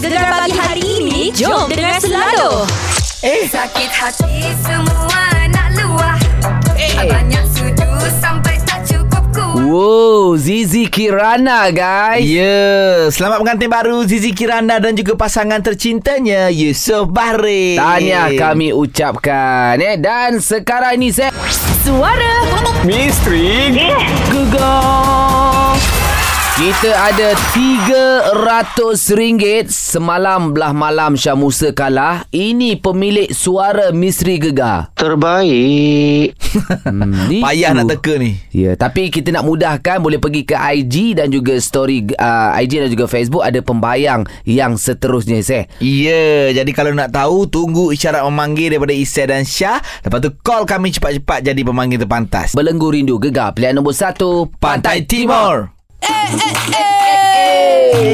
Gegar pagi hari ini Jom dengar selalu. Eh, Sakit hati semua nak luah. Eh. Banyak sudu sampai tak cukup kuat. Wow, Zizi Kirana guys. Ya, selamat pengantin baru Zizi Kirana dan juga pasangan tercintanya Yusof Bahri. Tahniah kami ucapkan eh. Dan sekarang ini saya Suara Misteri Gegar kita ada RM300 Semalam belah malam Syah Musa kalah Ini pemilik suara Misteri Gegar Terbaik hmm, Payah nak teka ni. Ya, tapi kita nak mudahkan boleh pergi ke IG dan juga story uh, IG dan juga Facebook ada pembayang yang seterusnya saya. Ya, jadi kalau nak tahu tunggu isyarat memanggil daripada Isai dan Syah. Lepas tu call kami cepat-cepat jadi pemanggil terpantas. Belenggu rindu gegar pilihan nombor 1 Pantai Timur.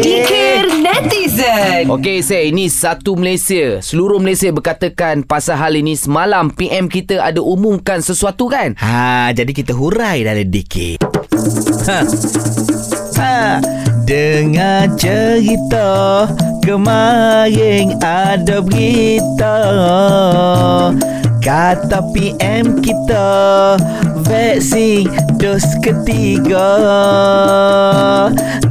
Dikir Netizen Okey, saya ini satu Malaysia. Seluruh Malaysia berkatakan pasal hal ini semalam PM kita ada umumkan sesuatu kan? Ha, jadi kita hurai dalam dikit. Ha. Ha. Dengar cerita kemarin ada berita Kata PM kita vaksin dos ketiga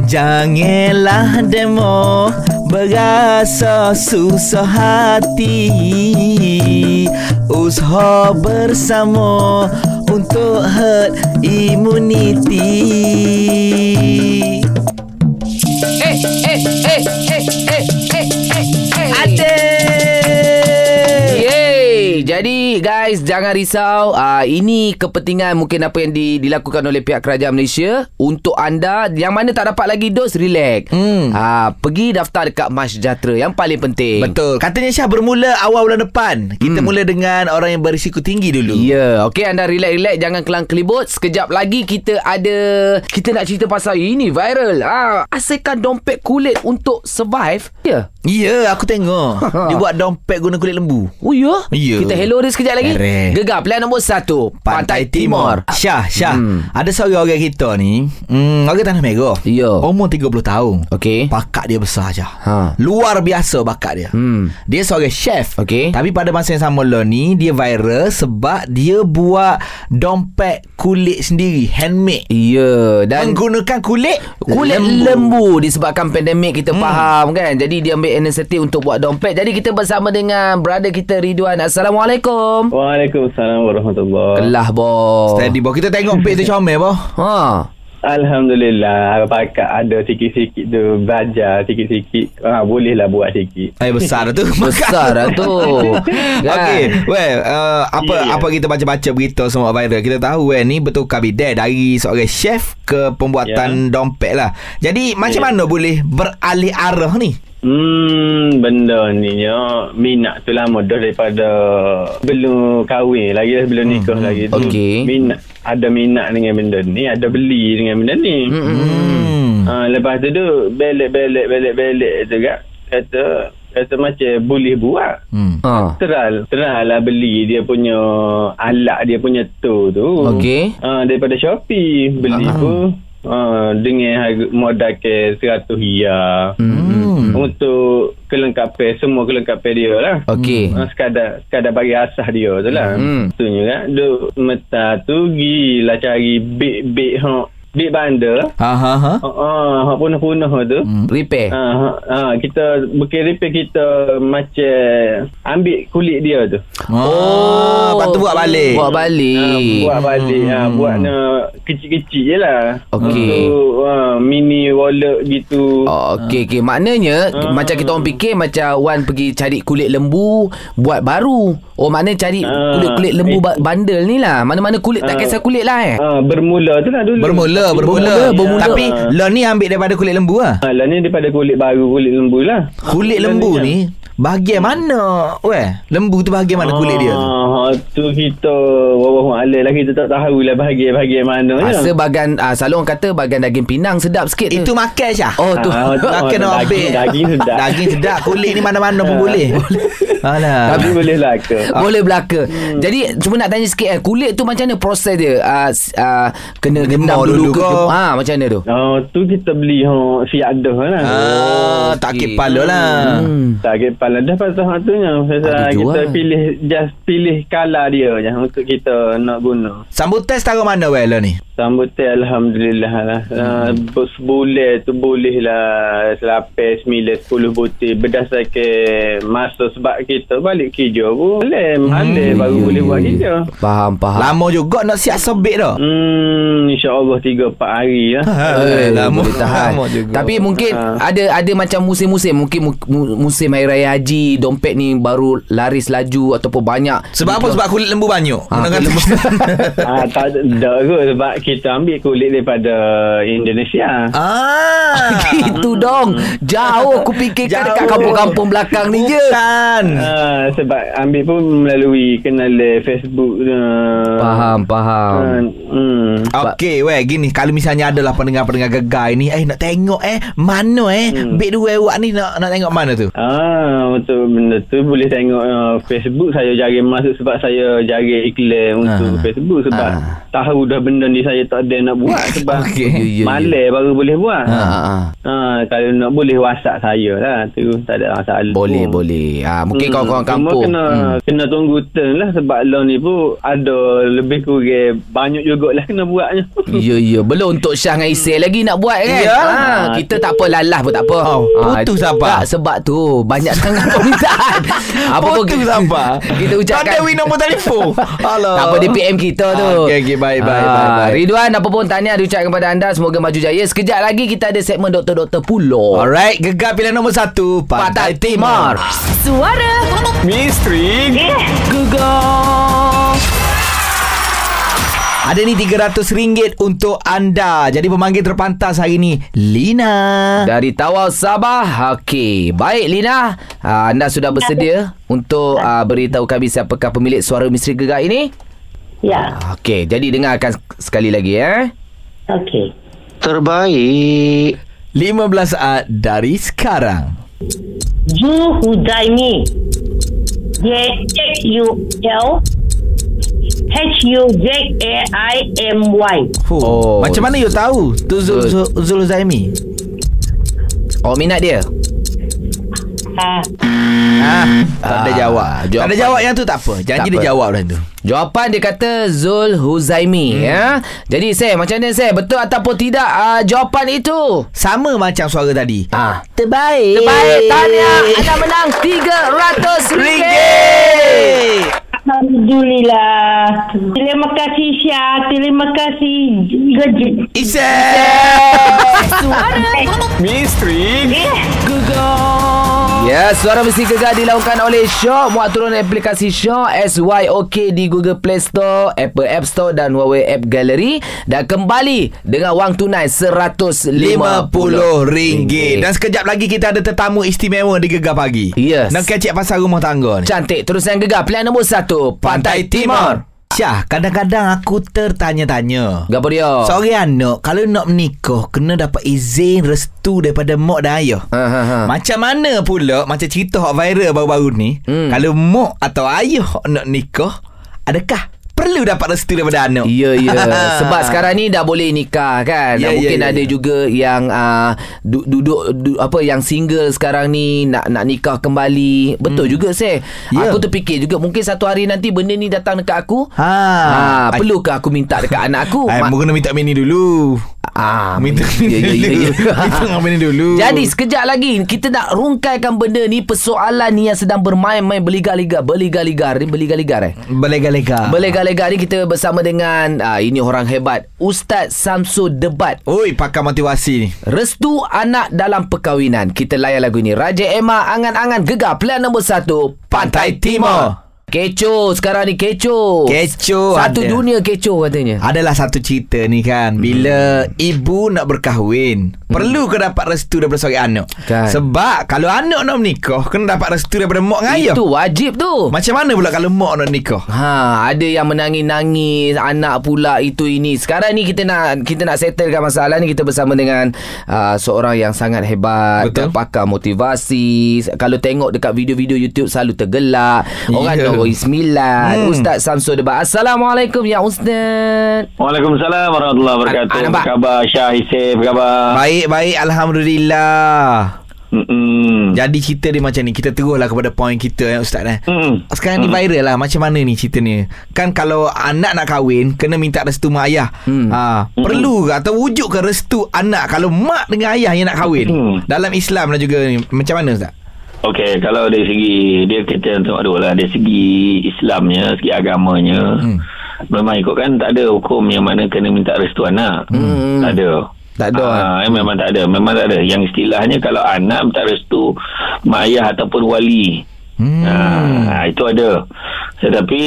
Janganlah demo berasa susah hati Usaha bersama untuk herd immunity Eh, eh, eh, eh, eh, eh, eh, eh. Ada Yeay. Jadi guys jangan risau uh, Ini kepentingan mungkin apa yang di, dilakukan oleh pihak kerajaan Malaysia Untuk anda yang mana tak dapat lagi dos relax Hmm. uh, Pergi daftar dekat Mas Sejahtera Yang paling penting Betul Katanya Syah bermula awal bulan depan Kita mula dengan orang yang berisiko tinggi dulu Ya, yeah. okey anda relax-relax jangan kelang kelibut. Sekejap lagi kita ada kita nak cerita pasal ini viral. Ah, asalkan dompet kulit untuk survive. Ya. Ya aku tengok Dia buat dompet guna kulit lembu Oh ya? Ya. Kita hello dia sekejap lagi. Correct. Gegar pilihan nombor satu. Pantai, Timur. Syah Syah Hmm. Ada seorang orang kita ni hmm, Orang Tanah Merah Ya. Umur 30 tahun Okey. Bakat dia besar je Ha. Luar biasa bakat dia Hmm. Dia seorang chef Okey. Tapi pada masa yang sama lah ni Dia viral Sebab dia buat Dompet kulit sendiri Handmade Ya, dan Menggunakan kulit Kulit lembu. disebabkan pandemik kita hmm. faham kan. Jadi dia ambil inisiatif untuk buat dompet. Jadi kita bersama dengan brother kita Ridwan. Assalamualaikum. Waalaikumsalam warahmatullahi Kelah boh. Steady boh Kita tengok page tu comel boh Ha. Alhamdulillah. Pakat ada sikit-sikit tu. Belajar sikit-sikit. Ha, Bolehlah buat sikit. Eh besar tu. Besar lah tu. Kan? Okay Well uh, Apa Ya, ya. apa kita baca-baca berita semua viral? Kita tahu well ni Betul kabidai Dari seorang chef Ke pembuatan dompet lah. Jadi macam Ya. mana boleh Beralih arah ni Hmm Benda ni ya, Minat tu lama dah daripada Belum kahwin lagi Belum nikah lagi tu. Okey. Minat Ada minat dengan benda ni Ada beli dengan benda ni. Hmm ha, Lepas tu tu Belek-belek Belek-belek tu kan Kata Kata macam boleh buat. Hmm. Ha. Teral Teral lah beli dia punya Alat dia punya tu tu. Okey. uh, Daripada Shopee Beli Ah. pun uh, Dengan harga modal ke 100 riyal Hmm. Untuk kelengkapan Semua kelengkapan dia lah. Okey. uh, Sekadar Sekadar bagi asah dia tu lah. Hmm. Itunya kan Duk Meta tu Gila cari Big-big hak Big bandar Ha ha ha Ah, uh, hak punah-punah tu. Hmm. Repair. Ah, ha, kita bukan repair kita macam ambil kulit dia tu. Oh, Lepas tu buat balik Buat balik. Ha, buat balik. Ha, buat na kecil-kecil je lah. Okey. Untuk ha, mini wallet gitu. Oh, okey okey. Maknanya Ah. macam kita orang fikir macam Wan pergi cari kulit lembu buat baru. Oh, maknanya cari Ah. kulit-kulit lembu ba- bandel ni lah. Mana-mana kulit tak Ah. kisah kulit lah eh. Ha, bermula tu lah dulu. Bermula Bermula, Bermula, bermula. Tapi Lo ni ambil daripada kulit lembu lah Ha, lah ni daripada kulit baru, kulit lembu lah. Kulit lembu ni Bahagian mana Weh Lembu tu bahagian mana kulit dia tu Ha, tu kita Wawah alai lah Kita tak tahu lah Bahagian-bahagian mana Rasa bagian ah, Selalu orang kata bagian daging pinang sedap sikit tu. Itu makan Syah Oh tu. Ah, tu- Makan orang daging- ambil daging sedap. Daging sedap Kulit ni mana-mana pun boleh Alah Tapi boleh lah ke Boleh belaka hmm. Jadi cuma nak tanya sikit eh, Kulit tu macam mana proses dia uh, uh, Kena gendam dulu dulu, ke? Ha, macam mana tu? Oh, tu kita beli ha, siap dah lah. Ah, tak Okey. kepala lah. Hmm. Tak kepala dah pasal hak tu nya. Kita jual. pilih just pilih color dia je untuk kita nak guna. Sambutan setara mana weh lah ni? Sambut teh Alhamdulillah lah. Hmm. Uh, sebulan tu boleh lah 8, 9, 10 butir. Berdasarkan masa sebab kita balik kerja pun. Boleh. Malai Hmm, baru ya, boleh ya, buat ya. kerja. Faham, faham. Lama juga nak siap sebit dah. Hmm, insyaAllah 3-4 hari lah. Eh, lama, boleh tahan. lama juga. Tapi mungkin Ha. ada ada macam musim-musim mungkin mu- mu- musim hari raya haji dompet ni baru laris laju ataupun banyak. Sebab apa? Sebab kulit lembu banyak. Ah, Nak kulit kata- ah, tak ada kot sebab kita ambil kulit daripada Indonesia. ah. Gitu dong. Jauh aku fikirkan Jauh. dekat kampung-kampung belakang ni je. Bukan. Ah, sebab ambil pun melalui kenalan Facebook. Uh, Faham, faham. hmm. Okey, weh, gini. Kalau misalnya adalah pendengar-pendengar gegar ini, eh, nak tengok eh, mana eh, hmm. beg dua awak ni nak nak tengok mana tu? Ah, untuk benda tu boleh tengok uh, Facebook saya jarang masuk sebab saya jarang iklan untuk Ah. Facebook sebab Ah. tahu dah benda ni saya tak ada nak buat sebab Okey. Ya, ya, ya. malai baru boleh buat. Ha, ha. Ah, kalau nak boleh WhatsApp saya lah tu tak ada masalah. Boleh, pun. boleh. Ha, mungkin Hmm, kawan-kawan cuma kampung. kena Hmm. kena tunggu turn lah sebab loan ni pun ada lebih kurang banyak jugalah kena buatnya. Ya, ya. Belum untuk Syah dengan Isai lagi nak buat kan? Ya. Ha, kita tak apa lalah pun tak apa. Oh, Ha, putus apa? Tak, sebab tu. Banyak sangat permintaan. apa pun Putus apa? Kita ucapkan. Tak ada win nombor telefon. Alah. Tak apa di PM kita tu Ah, okey, okey. Baik, baik, Ah, baik, baik. Ridwan apa pun tahniah diucapkan kepada anda Semoga maju jaya Sekejap lagi kita ada segmen Doktor-Doktor Pulau Alright, gegar pilihan nombor satu. Pantai Timur Suara Misteri. Gegar Ada ni RM300 untuk anda. Jadi pemanggil terpantas hari ni, Lina. Dari Tawau Sabah. Okey. Baik Lina. Ah, Anda sudah bersedia Untuk ah, beritahu kami Siapakah pemilik suara misteri gegar ini? Ya, Okey. Jadi dengarkan sekali lagi eh okey. Terbaik. 15 saat dari sekarang. Ju Hudaimi. J-U-L H-U-J-A-I-M-Y. Oh. Oh. Macam mana you tahu? Tu. Zul, Zul Zaimi. Oh minat dia Ah, Ah, tak ada Ah, jawab. Tak ada jawab yang tu tak apa. Janji Tak dia apa. jawab dah tu. Jawapan dia kata Zul Huzaimi hmm. ya. Jadi saya macam mana saya betul ataupun tidak uh, jawapan itu? Sama macam suara tadi. Ah. Terbaik. Terbaik tahniah anda menang RM300. Ringgit. Alhamdulillah. Terima kasih Syah. Terima kasih Gajit. Isyah. Suara Misteri. Ya, suara mesti gegar dilakukan oleh Shaw. Muat turun aplikasi Shaw SYOK di Google Play Store, Apple App Store dan Huawei App Gallery dan kembali dengan wang tunai RM150. RM50 Dan sekejap lagi kita ada tetamu istimewa di Gegar Pagi Yes. Nak kecek pasal rumah tangga ni Cantik. Terus yang gegar pilihan nombor satu Pantai Timur. Syah, kadang-kadang aku tertanya-tanya Gapo dia? Seorang anak Kalau nak menikah Kena dapat izin Restu daripada mak dan ayah Ha, ha, ha. Macam mana pula Macam cerita hot viral baru-baru ni Hmm. Kalau mak atau ayah nak nikah Adakah Perlu dapat restu daripada anak Ya, ya. Sebab sekarang ni dah boleh nikah kan. Ya, Dan mungkin ya, ya, ada ya. juga yang uh, du- duduk du- apa yang single sekarang ni nak nak nikah kembali. Betul juga saya. Ya. Aku terfikir juga mungkin satu hari nanti benda ni datang dekat aku. Ha. Ha, perlukah aku minta dekat anak aku? Ay, Ma- mu kena minta mini dulu Ah, Minta ya, ya, ya, ya. Minta dengan dulu Jadi sekejap lagi kita nak rungkaikan benda ni persoalan ni yang sedang bermain-main berliga-liga, berliga-liga ni berliga-liga eh. Berlega-lega Berlega-lega ni kita bersama dengan ah, ini orang hebat Ustaz Samsud Debat. Oi pakar motivasi ni. Restu anak dalam perkahwinan. Kita layan lagu ini Raja Emma Angan-angan Gegar Pilihan nombor satu Pantai Timur. Kecoh Sekarang ni kecoh Kecoh Satu ada. dunia kecoh katanya Adalah satu cerita ni kan Bila ibu nak berkahwin Perlu ke dapat restu daripada seorang anak Kan. Sebab kalau anak nak menikah Kena dapat restu daripada mak dengan ayah Itu wajib tu Macam mana pula kalau mak nak nikah Ha, ada yang menangis-nangis, anak pula itu ini. Sekarang ni kita nak kita nak settlekan masalah ni kita bersama dengan uh, seorang yang sangat hebat, Betul. pakar motivasi. Kalau tengok dekat video-video YouTube selalu tergelak. Orang Ya. Sembilan. Hmm. Ustaz Samsul Debat. Assalamualaikum ya Ustaz. Waalaikumsalam warahmatullahi wabarakatuh. Ah, nampak? Apa khabar Syah Hisib? Apa khabar? Baik, baik. Alhamdulillah. Mm-mm. Jadi cerita dia macam ni. Kita teruslah kepada poin kita ya Ustaz eh. Mm. Sekarang ni viral lah Macam mana ni cerita ni Kan kalau anak nak kahwin Kena minta restu mak ayah Hmm. ha, Perlu ke Atau wujud ke restu anak Kalau mak dengan ayah yang nak kahwin Hmm. Dalam Islam lah juga ni Macam mana Ustaz? Okey, kalau dari segi dia kita tengok dulu lah dari segi Islamnya, segi agamanya. Hmm. Memang ikut kan tak ada hukum yang mana kena minta restu anak. Hmm. Tak ada. Tak ada. Eh, memang tak ada. Memang tak ada. Yang istilahnya kalau anak minta restu mak ayah ataupun wali. Hmm. Ha, itu ada. Tetapi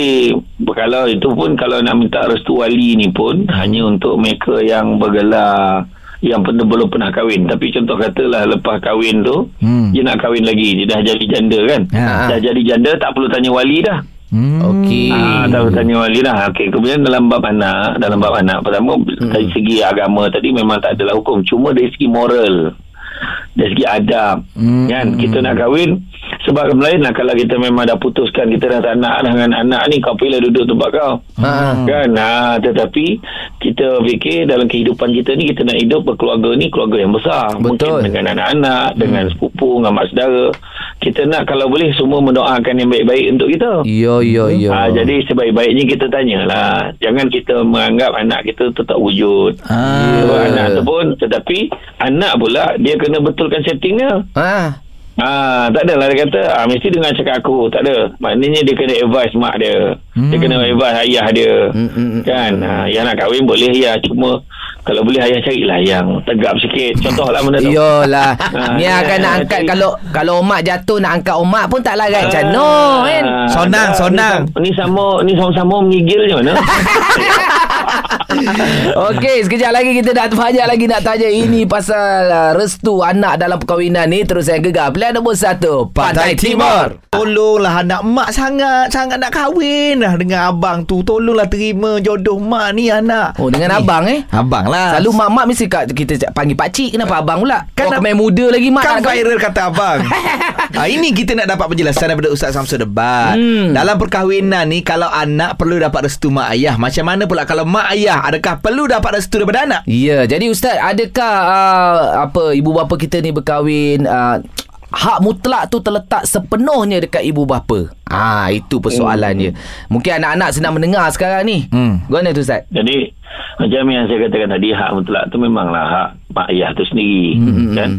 kalau itu pun kalau nak minta restu wali ni pun hanya untuk mereka yang bergelar yang pernah belum pernah kahwin tapi contoh katalah lepas kahwin tu Hmm. dia nak kahwin lagi dia dah jadi janda kan Ha. dah jadi janda tak perlu tanya wali dah Hmm. Okey. Ah, tak perlu tanya wali dah Okey, kemudian dalam bab anak dalam bab anak pertama Hmm. dari segi agama tadi memang tak adalah hukum cuma dari segi moral dari segi adab Hmm. kan kita nak kahwin sebab lain lah kalau kita memang dah putuskan kita dah tak nak dengan anak ni kau pilih duduk tempat kau Ha. kan ha, tetapi kita fikir dalam kehidupan kita ni kita nak hidup berkeluarga ni keluarga yang besar Betul. mungkin dengan anak-anak dengan sepupu dengan mak saudara kita nak kalau boleh semua mendoakan yang baik-baik untuk kita Yo yo yo. Ha, jadi sebaik-baiknya kita tanyalah. Jangan kita menganggap anak kita tu tak wujud. So, anak tu pun tetapi anak pula dia kena betulkan setting dia. Ha. Ha, tak adalah dia kata ah, mesti dengar cakap aku. Tak ada. Maknanya dia kena advise mak dia. Hmm. Dia kena advise ayah dia. Hmm, hmm, hmm. Kan? Ha, yang nak kahwin boleh ya. Cuma kalau boleh ayah carilah yang tegap sikit. Contohlah benda tu. Yolah Ha, Ni ya, akan nak angkat jadi- Kalau Kalau mak jatuh Nak angkat omak pun tak larat Macam Ah, no kan Sonang, dah, sonang. Ni sama ni sama-sama menggigil je mana? Okey, sekejap lagi kita nak banyak lagi nak tanya ini pasal uh, restu anak dalam perkahwinan ni terus saya gegar. Pilihan nombor satu, Pantai, Timur. Tolonglah anak mak sangat Sangat nak kahwin dah Dengan abang tu Tolonglah terima jodoh mak ni anak Oh, dengan Ni. abang eh? Abang lah Selalu mak-mak mesti kat, kita panggil pakcik. Kenapa abang pula? Kan oh, kemain muda lagi mak. Kan viral kata abang ha, Ini kita nak dapat penjelasan Daripada Ustaz Samsul Debat Hmm. Dalam perkahwinan ni Kalau anak perlu dapat restu mak ayah Macam mana pula Kalau mak ayah Adakah perlu dapat restu daripada anak Ya, jadi ustaz, adakah uh, apa ibu bapa kita ni berkahwin uh, hak mutlak tu terletak sepenuhnya dekat ibu bapa? Ah, itu persoalannya. Mungkin anak-anak senang mendengar sekarang ni. Hmm. Gimana tu ustaz? Jadi macam yang saya katakan tadi hak mutlak tu memanglah hak mak ayah tu sendiri Hmm, kan.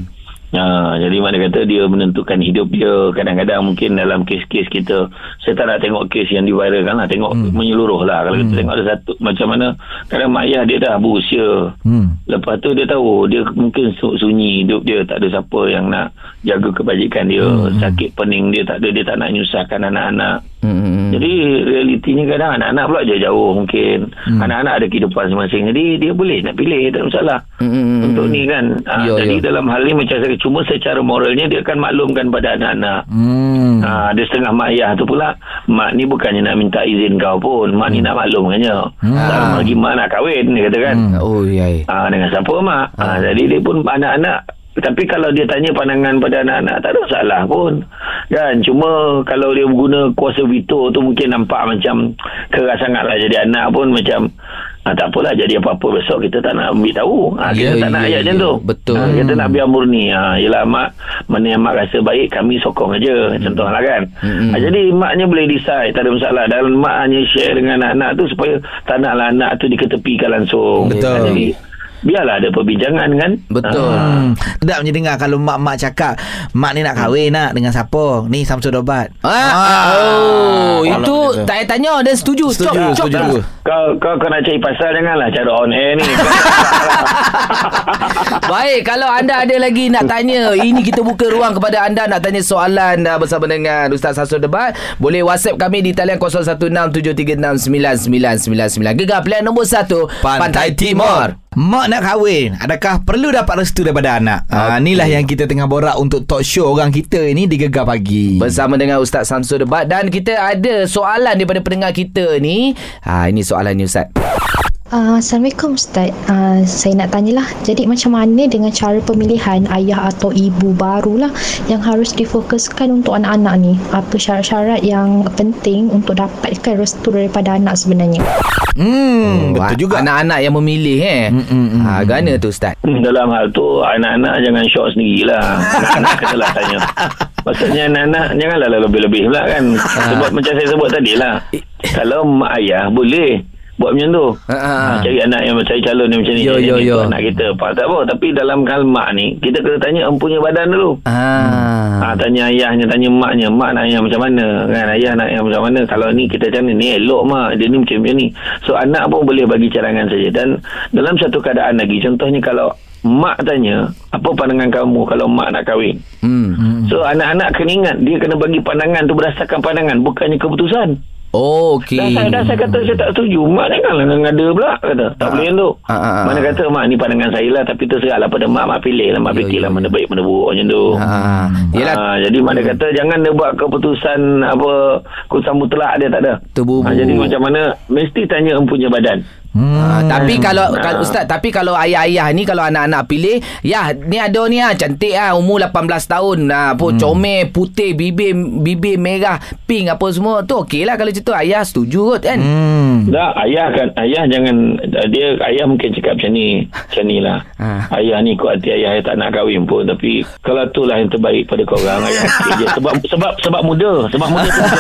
Ha, jadi mana kata dia menentukan hidup dia. Kadang-kadang mungkin dalam kes-kes kita saya tak nak tengok kes yang diviralkan lah. Tengok hmm. menyeluruh lah. Kalau kita tengok ada satu macam mana kadang mak ayah dia dah berusia hmm. lepas tu dia tahu dia mungkin su- sunyi hidup dia. Tak ada siapa yang nak jaga kebajikan dia. Hmm. sakit pening dia tak ada. Dia tak nak nyusahkan anak-anak Hmm. jadi realitinya kadang anak-anak pula jauh jauh mungkin. Hmm. Anak-anak ada kehidupan masing-masing. Jadi dia boleh nak pilih tak masalah. Hmm. Untuk ni kan. Ha, Ya, jadi ya. dalam hal ni macam saya cuma secara moralnya dia akan maklumkan pada anak-anak. Hmm. Ha, ada setengah mak ayah tu pula mak ni bukannya nak minta izin kau pun mak ni nak maklumkannya Hmm. hmm. lagi mak nak kahwin dia kata kan Hmm. Oh, ya. ya. ha, dengan siapa mak ha. jadi dia pun anak-anak tapi kalau dia tanya pandangan pada anak-anak tak ada masalah pun. Kan? Cuma kalau dia guna kuasa veto tu mungkin nampak macam keras sangat lah jadi anak pun macam ha, tak apalah jadi apa-apa besok kita tak nak ambil tahu ha, kita Ya, tak nak ya, ayat macam ya. tu. Betul. ha, kita nak biar murni. Ha, yelah mak mana yang mak rasa baik kami sokong aja. Contohlah kan? Hmm. ha, jadi maknya boleh decide tak ada masalah. Dan mak hanya share dengan anak-anak tu supaya tak naklah anak tu diketepikan langsung. Betul. Ha, jadi biarlah ada perbincangan kan Betul. Hmm. Sedapnya dengar kalau mak-mak cakap Mak ni nak kahwin nak dengan siapa Ni Samsul Dobat Ah, oh, Kalau itu tak payah tanya dan setuju. Setuju, Cop, cop. setuju. Kau kau kau nak cari pasal janganlah cara on air ni Baik, kalau anda ada lagi nak tanya, ini kita buka ruang kepada anda nak tanya soalan uh, bersama dengan Ustaz Hasul Debat. Boleh WhatsApp kami di talian 0167369999. Gegar pilihan nombor 1, Pantai, Timur. Mak nak kahwin Adakah perlu dapat restu daripada anak okay. ha, Inilah yang kita tengah borak Untuk talk show orang kita ini Di Gegar Pagi Bersama dengan Ustaz Samsul Debat dan kita ada soalan daripada pendengar kita ni. Ha, ini soalan ni Ustaz. Uh, Assalamualaikum Ustaz uh, Saya nak tanyalah Jadi macam mana dengan cara pemilihan Ayah atau ibu barulah yang harus difokuskan untuk anak-anak ni? Apa syarat-syarat yang penting untuk dapatkan restu daripada anak sebenarnya? Hmm, betul juga. Anak-anak yang memilih eh. Mm, mm, mm. Ha, gana tu Ustaz? Hmm, Dalam hal tu anak-anak jangan syok sendirilah. Anak-anak kenalah tanya. Maksudnya anak-anak janganlah lebih-lebih pula kan. Sebab macam saya sebut tadi lah. Kalau mak ayah boleh buat macam tu. Ha, ha, ha. Ha, cari anak yang cari calon yang macam ni. Yo, yo, yo. Anak kita. Pak tak apa. Tapi dalam hal mak ni, kita kena tanya empunya badan dulu. Ah. Ha, tanya ayahnya, tanya maknya. Mak nak yang macam mana? Kan? Ayah nak yang macam mana? Kalau ni kita macam ni, ni elok mak. Dia ni macam macam ni. So, anak pun boleh bagi cadangan saja. Dan dalam satu keadaan lagi, contohnya kalau mak tanya, apa pandangan kamu kalau mak nak kahwin? Hmm. So, anak-anak kena ingat, dia kena bagi pandangan tu berdasarkan pandangan, bukannya keputusan. Oh, Dah okey. saya, dah saya kata saya tak setuju. Mak janganlah ngada pula. Kata. Tak boleh tu. Ah, ah, ah. Mana kata mak ni pandangan saya lah. Tapi terserahlah pada mak. Mak pilih lah. Mak Yo, fikir lah yo, mana baik mana buruk macam tu. Ha. Ah, jadi mana kata jangan dia buat keputusan apa keputusan mutlak dia tak ada. Ah, jadi macam mana mesti tanya empunya badan. Hmm. Ha, tapi kalau, Ah. kalau Ustaz tapi kalau ayah-ayah ni kalau anak-anak pilih ya ni ada ni ah cantik ah umur 18 tahun ah pun hmm. comel putih bibir bibir merah pink apa semua tu okeylah kalau macam tu ayah setuju kot kan Hmm. Tak, ayah kan ayah jangan dia ayah mungkin cakap macam ni. Macam ni lah. Ha. Ayah ni kuat hati ayah tak nak kahwin pun tapi kalau tu lah yang terbaik pada kau orang ayah okey je sebab sebab sebab muda, sebab muda tu.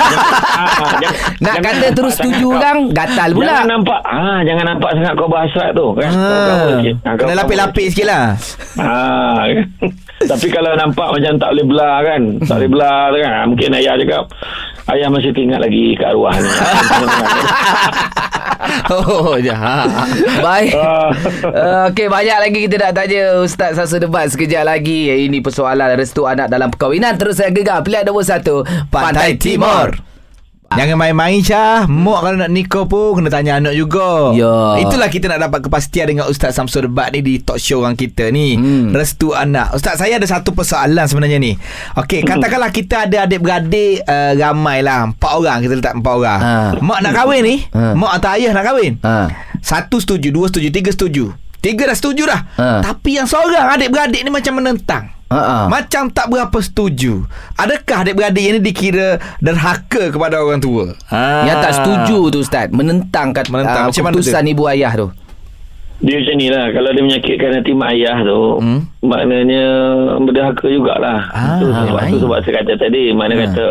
Ah, jangan- nak jangan kata terus setuju orang gatal pula Jangan nampak ah jangan nampak sangat kau berhasrat tu kan. Kau- Ha. kau- Kena lapis-lapis sikit lah. Ah, tapi kalau nampak macam tak boleh belah kan, tak boleh belah tu kan. Mungkin ayah cakap, ayah masih tinggal lagi ke arwah ni. oh jahat baik Ah. Uh, Okey, banyak lagi kita nak tanya Ustaz Sasa Debat sekejap lagi. Ini persoalan restu anak dalam perkahwinan. Terus saya gegar. Pilihan nombor satu. Pantai Timur. Jangan main-main Syah. Mok kalau nak nikah pun Kena tanya anak juga. Ya. Itulah kita nak dapat kepastian Dengan Ustaz Samsul Debat ni Di talk show orang kita ni. Hmm. Restu anak. Ustaz saya ada satu persoalan sebenarnya ni. Okey katakanlah kita ada adik-beradik uh, Ramai lah. Empat orang Kita letak empat orang. Ha. Mak nak kahwin ni. Ha. Mak atau ayah nak kahwin? Ha. Satu setuju Dua setuju Tiga setuju Tiga dah setuju dah Ha. Tapi yang seorang adik-beradik ni Macam menentang Ha. macam tak berapa setuju. Adakah adik-beradik ini dikira derhaka kepada orang tua? Ha. Yang tak setuju tu Ustaz. Menentang kat Menentang. uh, Macam mana tu? keputusan ibu ayah tu. Dia macam ni lah Kalau dia menyakitkan hati mak ayah tu Hmm. Maknanya Berdahaka jugalah Ah, Itu sebab, tu sebab saya kata tadi Mana Ha. kata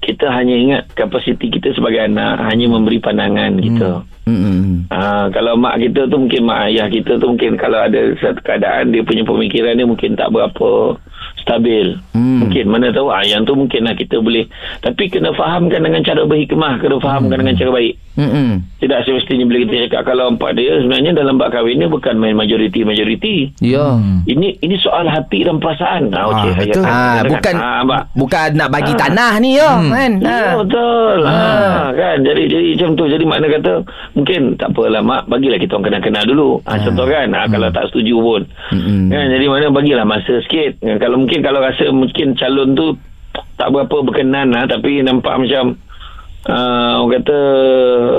Kita hanya ingat Kapasiti kita sebagai anak Hanya memberi pandangan kita Hmm. Ha, kalau mak kita tu mungkin mak ayah kita tu mungkin kalau ada satu keadaan dia punya pemikiran dia mungkin tak berapa stabil. Hmm. Mungkin mana tahu ah yang tu mungkin lah kita boleh tapi kena fahamkan dengan cara berhikmah, kena fahamkan dengan cara baik. Hmm. Tidak semestinya bila kita cakap kalau empat dia sebenarnya dalam bab kahwin ni bukan main majoriti-majoriti. Ya. Ini ini soal hati dan perasaan. Ha, okey, Ah, betul. Ah, katakan. bukan Ah, Mbak. bukan nak bagi Ah. tanah ni ya kan. Ya, Ha. betul. Ha. kan. Jadi jadi macam tu. Jadi makna kata mungkin tak apalah mak bagilah kita orang kenal-kenal dulu. Ha, contoh kan. Ha, kalau tak setuju pun. Mm-mm. Kan jadi mana bagilah masa sikit. Kan, kalau mungkin kalau rasa mungkin calon tu tak berapa berkenan lah tapi nampak macam uh, orang kata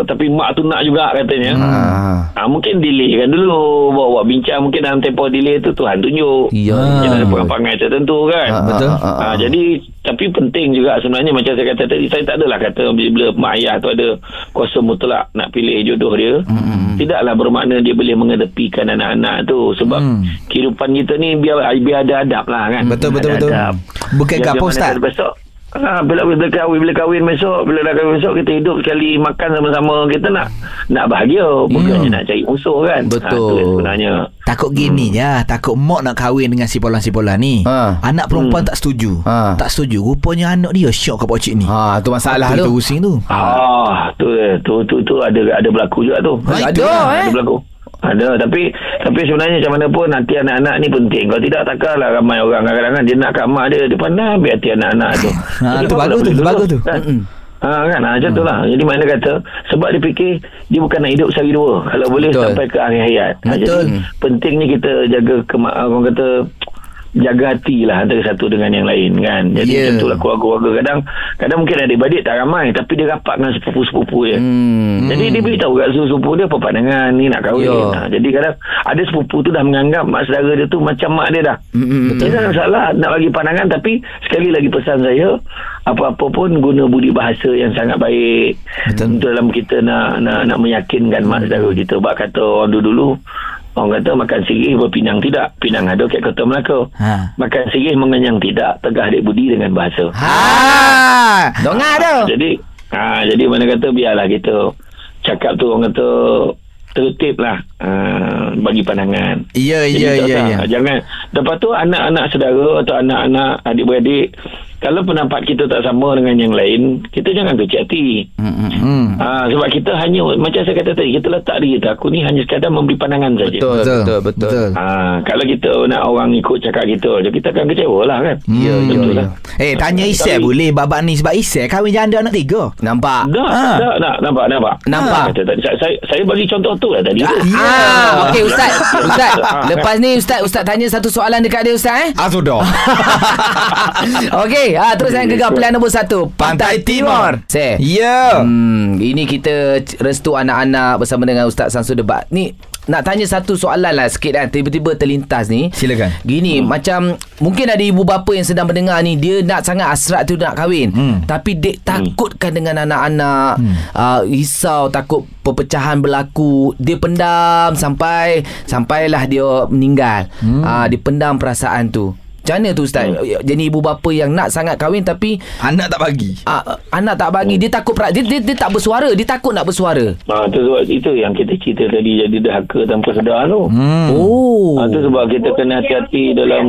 tapi mak tu nak juga katanya. Ah. Ha, mungkin delay kan dulu Bawa-bawa bincang Mungkin dalam tempoh delay tu Tuhan tunjuk Ya. Mungkin ada perangai tertentu kan Ah, betul. ah, Ha, ah. jadi tapi penting juga sebenarnya macam saya kata tadi saya tak adalah kata bila mak ayah tu ada kuasa mutlak nak pilih jodoh dia. Mm-hmm. Tidaklah bermakna dia boleh mengedepikan anak-anak tu sebab Mm. kehidupan kita ni biar biar ada adab lah kan. Betul, betul, Ada betul. adab. Bukan mana Ustaz? Besok Ha, bila, bila kahwin bila kahwin besok bila dah kahwin besok kita hidup sekali makan sama-sama kita nak nak bahagia bukannya nak cari musuh kan Betul. ha, tu sebenarnya Takut gini Hmm. je Takut mak nak kahwin dengan si polan-si polan ni Ha. Anak perempuan tak setuju Ha. Tak setuju Rupanya anak dia Syok ke pocik ni Ha tu masalah Itu tu. pusing tu Ah, tu tu tu tu ada ada berlaku juga tu. Ha, Ada itulah. eh. Ada berlaku. Ada tapi tapi sebenarnya macam mana pun hati anak-anak ni penting. Kalau tidak takkanlah ramai orang kadang-kadang dia nak kat mak dia dia pandang ambil hati anak-anak tu. Ha, Jadi tu bagus tu, tu bagus tu. Kan? Ha kan ha, macam tu lah. Jadi mana kata sebab dia fikir dia bukan nak hidup sehari dua. Kalau boleh Betul. sampai ke akhir hayat. Ha, Betul. jadi pentingnya kita jaga kema- orang kata jaga hati lah antara satu dengan yang lain kan. Jadi yeah. tentulah keluarga-keluarga kadang kadang mungkin adik-beradik tak ramai tapi dia rapat dengan sepupu-sepupu dia. Hmm. Jadi dia beritahu kat sepupu dia apa pandangan ni nak kahwin. Ya. Ha, jadi kadang ada sepupu tu dah menganggap mak saudara dia tu macam mak dia dah. Mm-mm, Betul. Dia tak salah nak bagi pandangan tapi sekali lagi pesan saya apa-apa pun guna budi bahasa yang sangat baik Betul. untuk dalam kita nak nak nak meyakinkan mak saudara kita. Bak kata orang dulu Orang kata makan sirih berpinang tidak. Pinang ada kat kota Melaka. Ha. Makan sirih mengenyang tidak. Tegah adik budi dengan bahasa. Ha. Dengar tu. Jadi ha, jadi mana kata biarlah kita cakap tu orang kata tertib lah uh, bagi pandangan. Ya, ya, ya, ya. Jangan lepas tu anak-anak saudara atau anak-anak adik-beradik kalau pendapat kita tak sama dengan yang lain, kita jangan kecil hati. Hmm. Ha, sebab kita hanya macam saya kata tadi, kita letak diri kita aku ni hanya sekadar memberi pandangan saja. Betul, betul, betul. betul. Ha, kalau kita nak orang ikut cakap kita, kita akan kecewa lah kan. Ya, ya, Betul ya. lah. Eh, tanya Isai boleh babak ni sebab Isai kahwin janda anak tiga. Nampak? Dah, Ha. dah, dah, nampak, nampak. Nampak. Kata tadi, saya, saya, bagi contoh tu lah tadi. tu. Ya. Ah, okey Ustaz. Ustaz, lepas ni Ustaz Ustaz tanya satu soalan dekat dia Ustaz eh. Ah, sudah. Okey, ah terus yang gegar pilihan nombor satu Pantai, Pantai Timur. Timur. Saya. Ya. Hmm, ini kita restu anak-anak bersama dengan Ustaz Samsul Debat. Ni nak tanya satu soalan lah sikit kan Tiba-tiba terlintas ni Silakan. Gini hmm. macam Mungkin ada ibu bapa yang sedang mendengar ni Dia nak sangat hasrat tu nak kahwin Hmm. Tapi dek takutkan dengan anak-anak hmm. uh, Risau takut perpecahan berlaku Dia pendam sampai Sampailah dia meninggal hmm. uh, Dia pendam perasaan tu Macam mana tu Ustaz hmm. Jadi ibu bapa yang nak sangat kahwin Tapi Anak tak bagi. uh, Anak tak bagi Dia takut pra- dia, dia, dia tak bersuara Dia takut nak bersuara Ha, tu sebab itu yang kita cerita tadi jadi dahaka tanpa sedar tu. Hmm. Oh Ha, tu sebab kita kena hati-hati dalam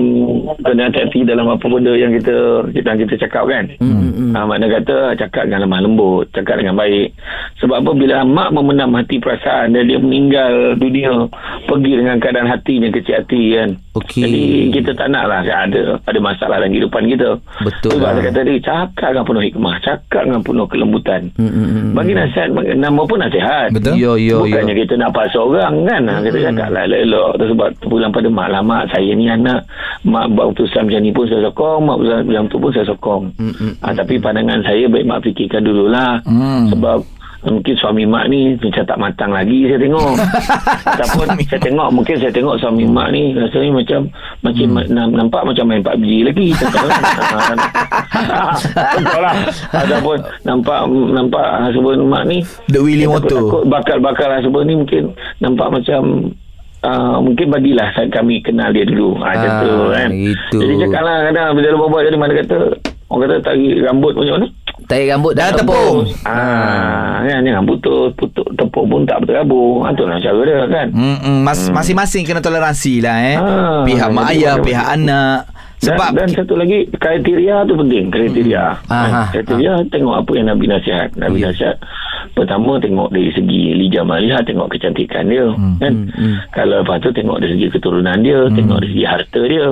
kena hati-hati dalam apa benda yang kita kita yang kita cakap kan. Hmm. Ha, makna kata cakap dengan lemah lembut, cakap dengan baik. Sebab apa bila mak memendam hati perasaan dan dia meninggal dunia pergi dengan keadaan hatinya kecil hati kan. Okey. Jadi kita tak nak lah ada ada masalah dalam kehidupan kita. Betul Sebab lah. kata tadi cakap dengan penuh hikmah, cakap dengan penuh kelembutan. Hmm, hmm, hmm, Bagi nasihat nama pun nasihat. Betul? Yo yo yo Bukannya kita nak paksa orang kan hmm. Kita cakap lah elok-elok Tu sebab pulang pada mak lah Mak saya ni anak Mak buat keputusan macam ni pun saya sokong Mak buat macam tu pun saya sokong Hmm, ha, Tapi pandangan saya Baik mak fikirkan dululah Hmm. Sebab Mungkin suami mak ni Macam tak matang lagi Saya tengok. Ataupun saya tengok Mungkin saya tengok suami mak ni Rasanya macam Macam hmm. nampak macam main PUBG lagi Tak tahu kan Ah, Betul lah Ataupun Nampak Nampak husband mak ni The Willy dia Moto. takut bakal-bakal husband ni mungkin nampak macam Uh, mungkin bagilah saat kami kenal dia dulu. Ha, macam Ah, tu kan. itu. jadi cakap lah kadang bila dia bawa jadi mana kata orang kata tarik rambut macam mana Tarik rambut dah Dah tepung. tepung. ah, kan jangan putus putus tepuk pun tak berterabur ha, tu lah cara dia kan Hmm, hmm. Mas, masing-masing kena toleransi lah eh. Ah, pihak mak ayah, macam- pihak anak. Sebab dan, dan satu lagi kriteria tu penting kriteria Hmm. Aha. ha, kriteria tengok apa yang Nabi nasihat Nabi Ya. nasihat pertama tengok dari segi lijah malihah tengok kecantikan dia kan? Hmm. kalau lepas tu tengok dari segi keturunan dia tengok dari segi harta dia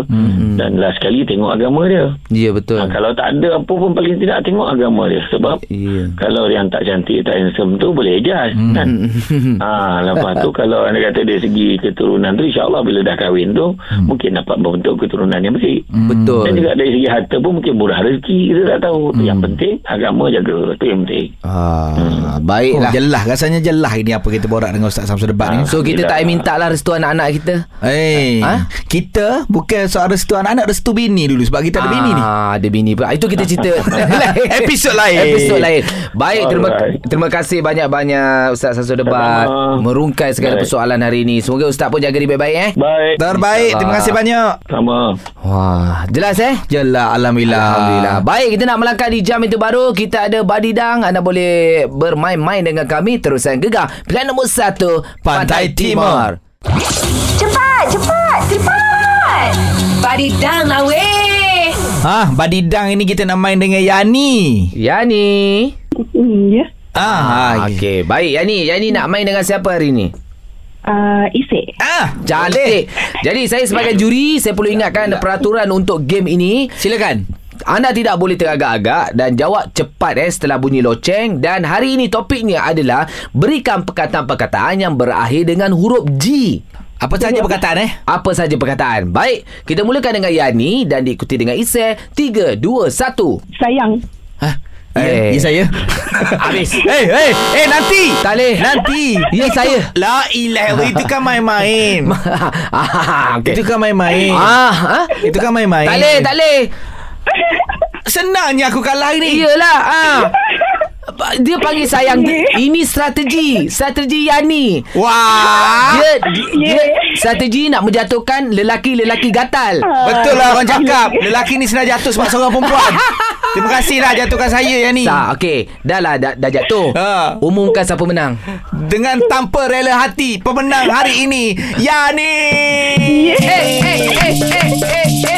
dan last sekali tengok agama dia. Ya betul. ha, kalau tak ada apa pun paling tidak tengok agama dia. Sebab Ya. kalau yang tak cantik tak handsome tu boleh adjust kan? Ha, lepas tu kalau anda kata dari segi keturunan tu insyaAllah bila dah kahwin tu mungkin dapat membentuk keturunan yang bersih. Betul. dan juga dari segi harta pun mungkin murah rezeki kita tak tahu. Tu yang penting agama jaga tu yang penting. Ah, Oh, baiklah. jelas rasanya jelas ini apa kita borak dengan Ustaz Samsul Debat ni. Ah. So kita tak payah minta lah restu anak-anak kita. Eh, Ha? kita bukan soal restu anak-anak, restu bini dulu sebab kita ada bini ni. Ah, ada bini pula. Itu kita cerita Episod lain. Episod lain. Baik, terima Alright. terima kasih banyak-banyak Ustaz Samsul Debat Sama-sama. merungkai segala Baik. persoalan hari ini. Semoga Ustaz pun jaga diri baik-baik eh. baik Terbaik, terima kasih banyak. sama Wah, jelas eh? Jelas, Alhamdulillah. Alhamdulillah. Baik, kita nak melangkah di jam itu baru. Kita ada Badidang. Anda boleh bermain-main dengan kami. Terusan gegar. Pilihan nombor satu. Pantai Timur. Cepat, cepat, cepat. Badidang lah weh. Ha, badidang ini kita nak main dengan Yani. Yani. Hmm, ya. Ah, okey. Okey, baik. Yani, Yani nak main dengan siapa hari ini? Uh, Isik. Ah, Cantik. Jadi saya sebagai juri, saya perlu ingatkan peraturan untuk game ini. silakan. Anda tidak boleh teragak-agak dan jawab cepat eh setelah bunyi loceng dan hari ini topiknya adalah berikan perkataan-perkataan yang berakhir dengan huruf G. Apa saja perkataan eh? Apa saja perkataan? Baik, kita mulakan dengan Yani dan diikuti dengan Isai. 3, 2, 1. Sayang. Ha? Eh. Ya, ya saya. Habis. Eh, eh, eh nanti. Tak boleh. Nanti. Ya, saya. La ilaha itu kan main-main. ah, okay. Itu kan main-main. Ah, ha? Itu kan main-main. Tak boleh, tak boleh. Senangnya aku kalah ni. Iyalah. Ah. Dia panggil sayang dia, Ini strategi Strategi Yani Wah. dia, dia, dia Strategi nak menjatuhkan Lelaki-lelaki gatal Betul lah orang cakap. Lelaki ni senang jatuh sebab seorang perempuan. Terima kasih lah jatuhkan saya yang ni. Tak, okey. Dah lah, dah, dah jatuh. Ha. Umumkan siapa menang. Dengan tanpa rela hati pemenang hari ini Yani. Eh, eh, eh, eh, eh, eh, eh.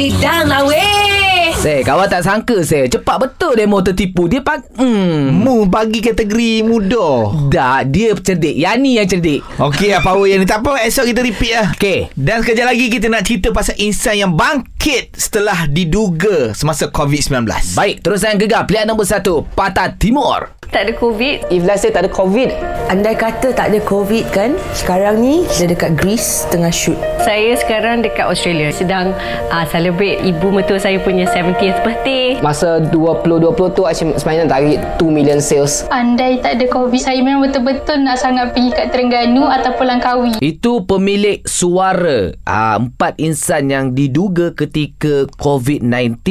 Padidang lah weh. Say, kawan tak sangka, say. Cepat betul demo tertipu. Dia pak... Hmm. Mu bagi kategori muda. Dah, dia cerdik. Yani yang cerdik. Okey lah power yang ni. Tak apa esok kita repeat lah. Okey. Dan sekejap lagi kita nak cerita pasal insan yang bangkit setelah diduga semasa COVID-19. Baik, teruskan gegar. Pilihan nombor satu. Patah Timur. Tak ada COVID If let's say tak ada COVID Andai kata tak ada COVID kan Sekarang ni Dia dekat Greece Tengah shoot Saya sekarang dekat Australia Sedang uh, celebrate Ibu mertua saya punya 70th birthday Masa 2020 tu sebenarnya target 2 million sales. Andai tak ada COVID, saya memang betul-betul nak sangat pergi kat Terengganu ataupun Langkawi. Itu pemilik suara ah, Empat insan yang diduga ketika COVID-19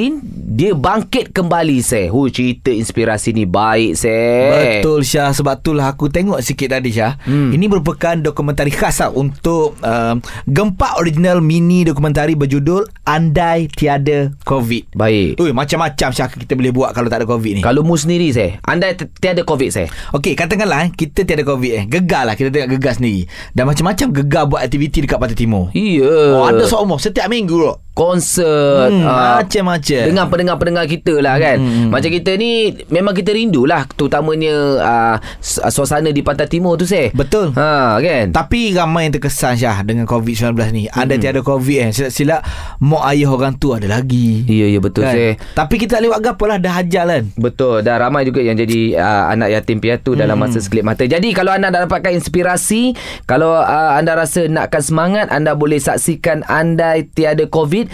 Dia bangkit kembali saya Hu cerita inspirasi ni baik saya Betul Syah. Sebab itulah aku tengok sikit tadi Syah. Hmm. Ini merupakan dokumentari khas lah Untuk um, Gempak original mini dokumentari berjudul Andai Tiada COVID. Baik Ui, macam-macam Syah kita boleh buat kalau tak ada COVID ni Kalau mu sendiri saya Anda tiada COVID saya Okey, katakanlah eh, kita tiada COVID eh. Gegar lah kita tengok gegar sendiri. Dan macam-macam gegar buat aktiviti dekat Pantai Timur. Iya Oh, ada seumur setiap minggu. Konsert Hmm, ah, macam-macam. Dengan pendengar-pendengar kita lah kan Hmm. Macam kita ni Memang kita rindulah Terutamanya uh, Suasana di Pantai Timur tu saya Betul. ha, kan Tapi ramai yang terkesan Syah dengan COVID-19 ni. Hmm. tiada COVID eh. Silap-silap mak ayah orang tu ada lagi. Ya ya betul Kan? saya Tapi kita tak lewat gapo lah dah hajar kan. Betul Dan ramai juga yang jadi uh, Anak yatim piatu Dalam masa sekelip mata Jadi kalau anda dah dapatkan inspirasi Kalau uh, anda rasa nakkan semangat Anda boleh saksikan Andai Tiada COVID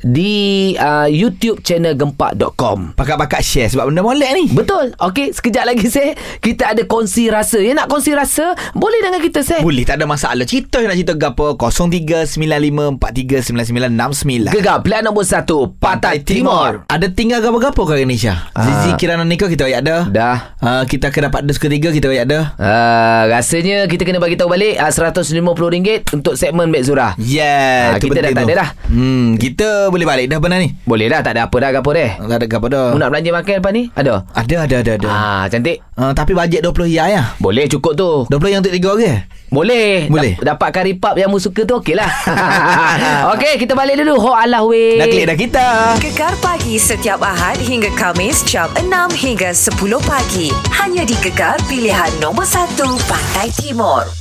Di uh, YouTube channel gempak.com Pakat-pakat share sebab benda molek ni. Betul. Okey Sekejap lagi saya Kita ada kongsi rasa. Ya nak kongsi rasa Boleh dengan kita saya Boleh tak ada masalah. Cerita nak cerita gapo 0395439969 Gegar pilihan nombor satu Pantai Timur. Ada tinggal gapo-gapo ni Syah Ah. Zizi Kirana Nikah kita ayat dah Dah. Uh, Kita akan dapat dus ketiga Kita ayat dah Uh, rasanya kita kena bagi tahu balik uh, RM150 untuk segmen Mek Zura. Yeah Ah, tu kita dah tak ada dah. hmm, Kita boleh balik dah benar ni Boleh dah tak ada apa dah gapo deh. Tak ada gapo dah Mu nak belanja makan lepas ni? Ada. Ada ada ada, ada. Ah, cantik. Uh, Tapi bajet 20 ya ya Boleh cukup tu. 20 yang untuk tiga orang Boleh. Boleh. Dap- dapat kari pub yang mu suka tu okey lah. okey, kita balik dulu. Ho Allah weh. Dah klik dah kita Gegar pagi setiap Ahad hingga Kamis jam 6 hingga 10 pagi. Hanya di Gegar pilihan nombor 1 Pantai Timur.